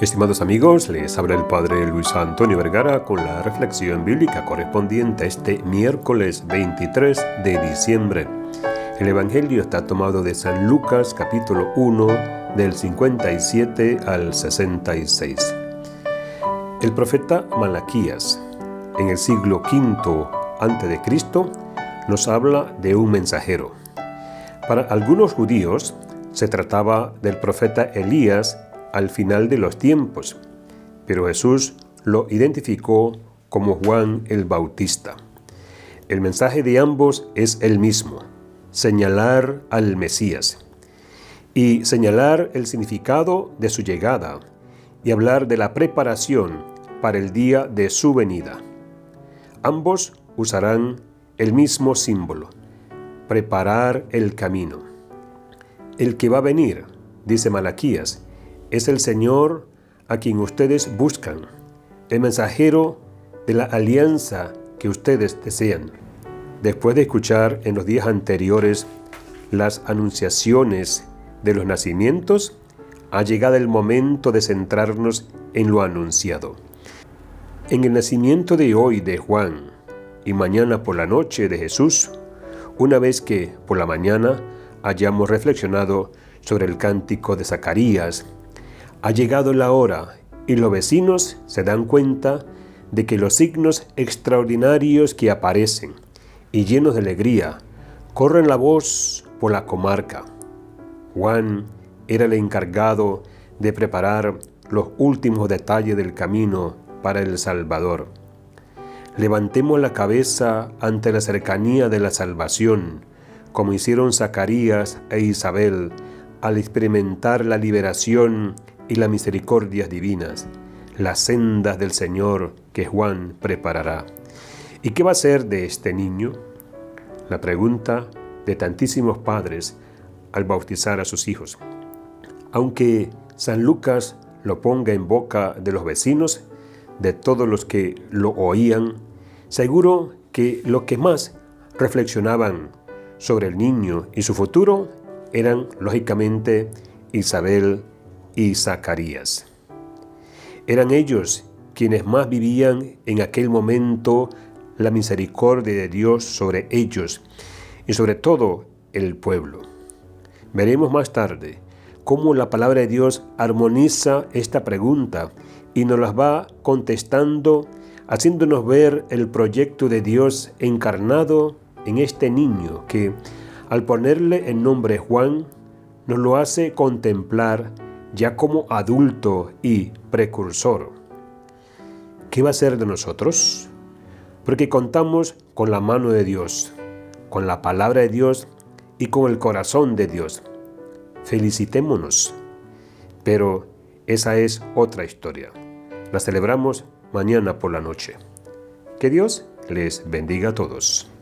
Estimados amigos, les habla el Padre Luis Antonio Vergara con la reflexión bíblica correspondiente a este miércoles 23 de diciembre. El Evangelio está tomado de San Lucas capítulo 1 del 57 al 66. El profeta Malaquías, en el siglo V a.C., nos habla de un mensajero. Para algunos judíos se trataba del profeta Elías al final de los tiempos, pero Jesús lo identificó como Juan el Bautista. El mensaje de ambos es el mismo, señalar al Mesías y señalar el significado de su llegada y hablar de la preparación para el día de su venida. Ambos usarán el mismo símbolo, preparar el camino. El que va a venir, dice Malaquías, es el Señor a quien ustedes buscan, el mensajero de la alianza que ustedes desean. Después de escuchar en los días anteriores las anunciaciones de los nacimientos, ha llegado el momento de centrarnos en lo anunciado. En el nacimiento de hoy de Juan y mañana por la noche de Jesús, una vez que por la mañana hayamos reflexionado sobre el cántico de Zacarías ha llegado la hora y los vecinos se dan cuenta de que los signos extraordinarios que aparecen y llenos de alegría corren la voz por la comarca. Juan era el encargado de preparar los últimos detalles del camino para el Salvador. Levantemos la cabeza ante la cercanía de la salvación, como hicieron Zacarías e Isabel al experimentar la liberación y las misericordias divinas, las sendas del Señor que Juan preparará. ¿Y qué va a ser de este niño? La pregunta de tantísimos padres al bautizar a sus hijos. Aunque San Lucas lo ponga en boca de los vecinos, de todos los que lo oían, seguro que lo que más reflexionaban sobre el niño y su futuro eran, lógicamente, Isabel y Zacarías. Eran ellos quienes más vivían en aquel momento la misericordia de Dios sobre ellos y sobre todo el pueblo. Veremos más tarde cómo la palabra de Dios armoniza esta pregunta y nos las va contestando, haciéndonos ver el proyecto de Dios encarnado en este niño que, al ponerle el nombre Juan, nos lo hace contemplar ya como adulto y precursor. ¿Qué va a ser de nosotros? Porque contamos con la mano de Dios, con la palabra de Dios y con el corazón de Dios. Felicitémonos. Pero esa es otra historia. La celebramos mañana por la noche. Que Dios les bendiga a todos.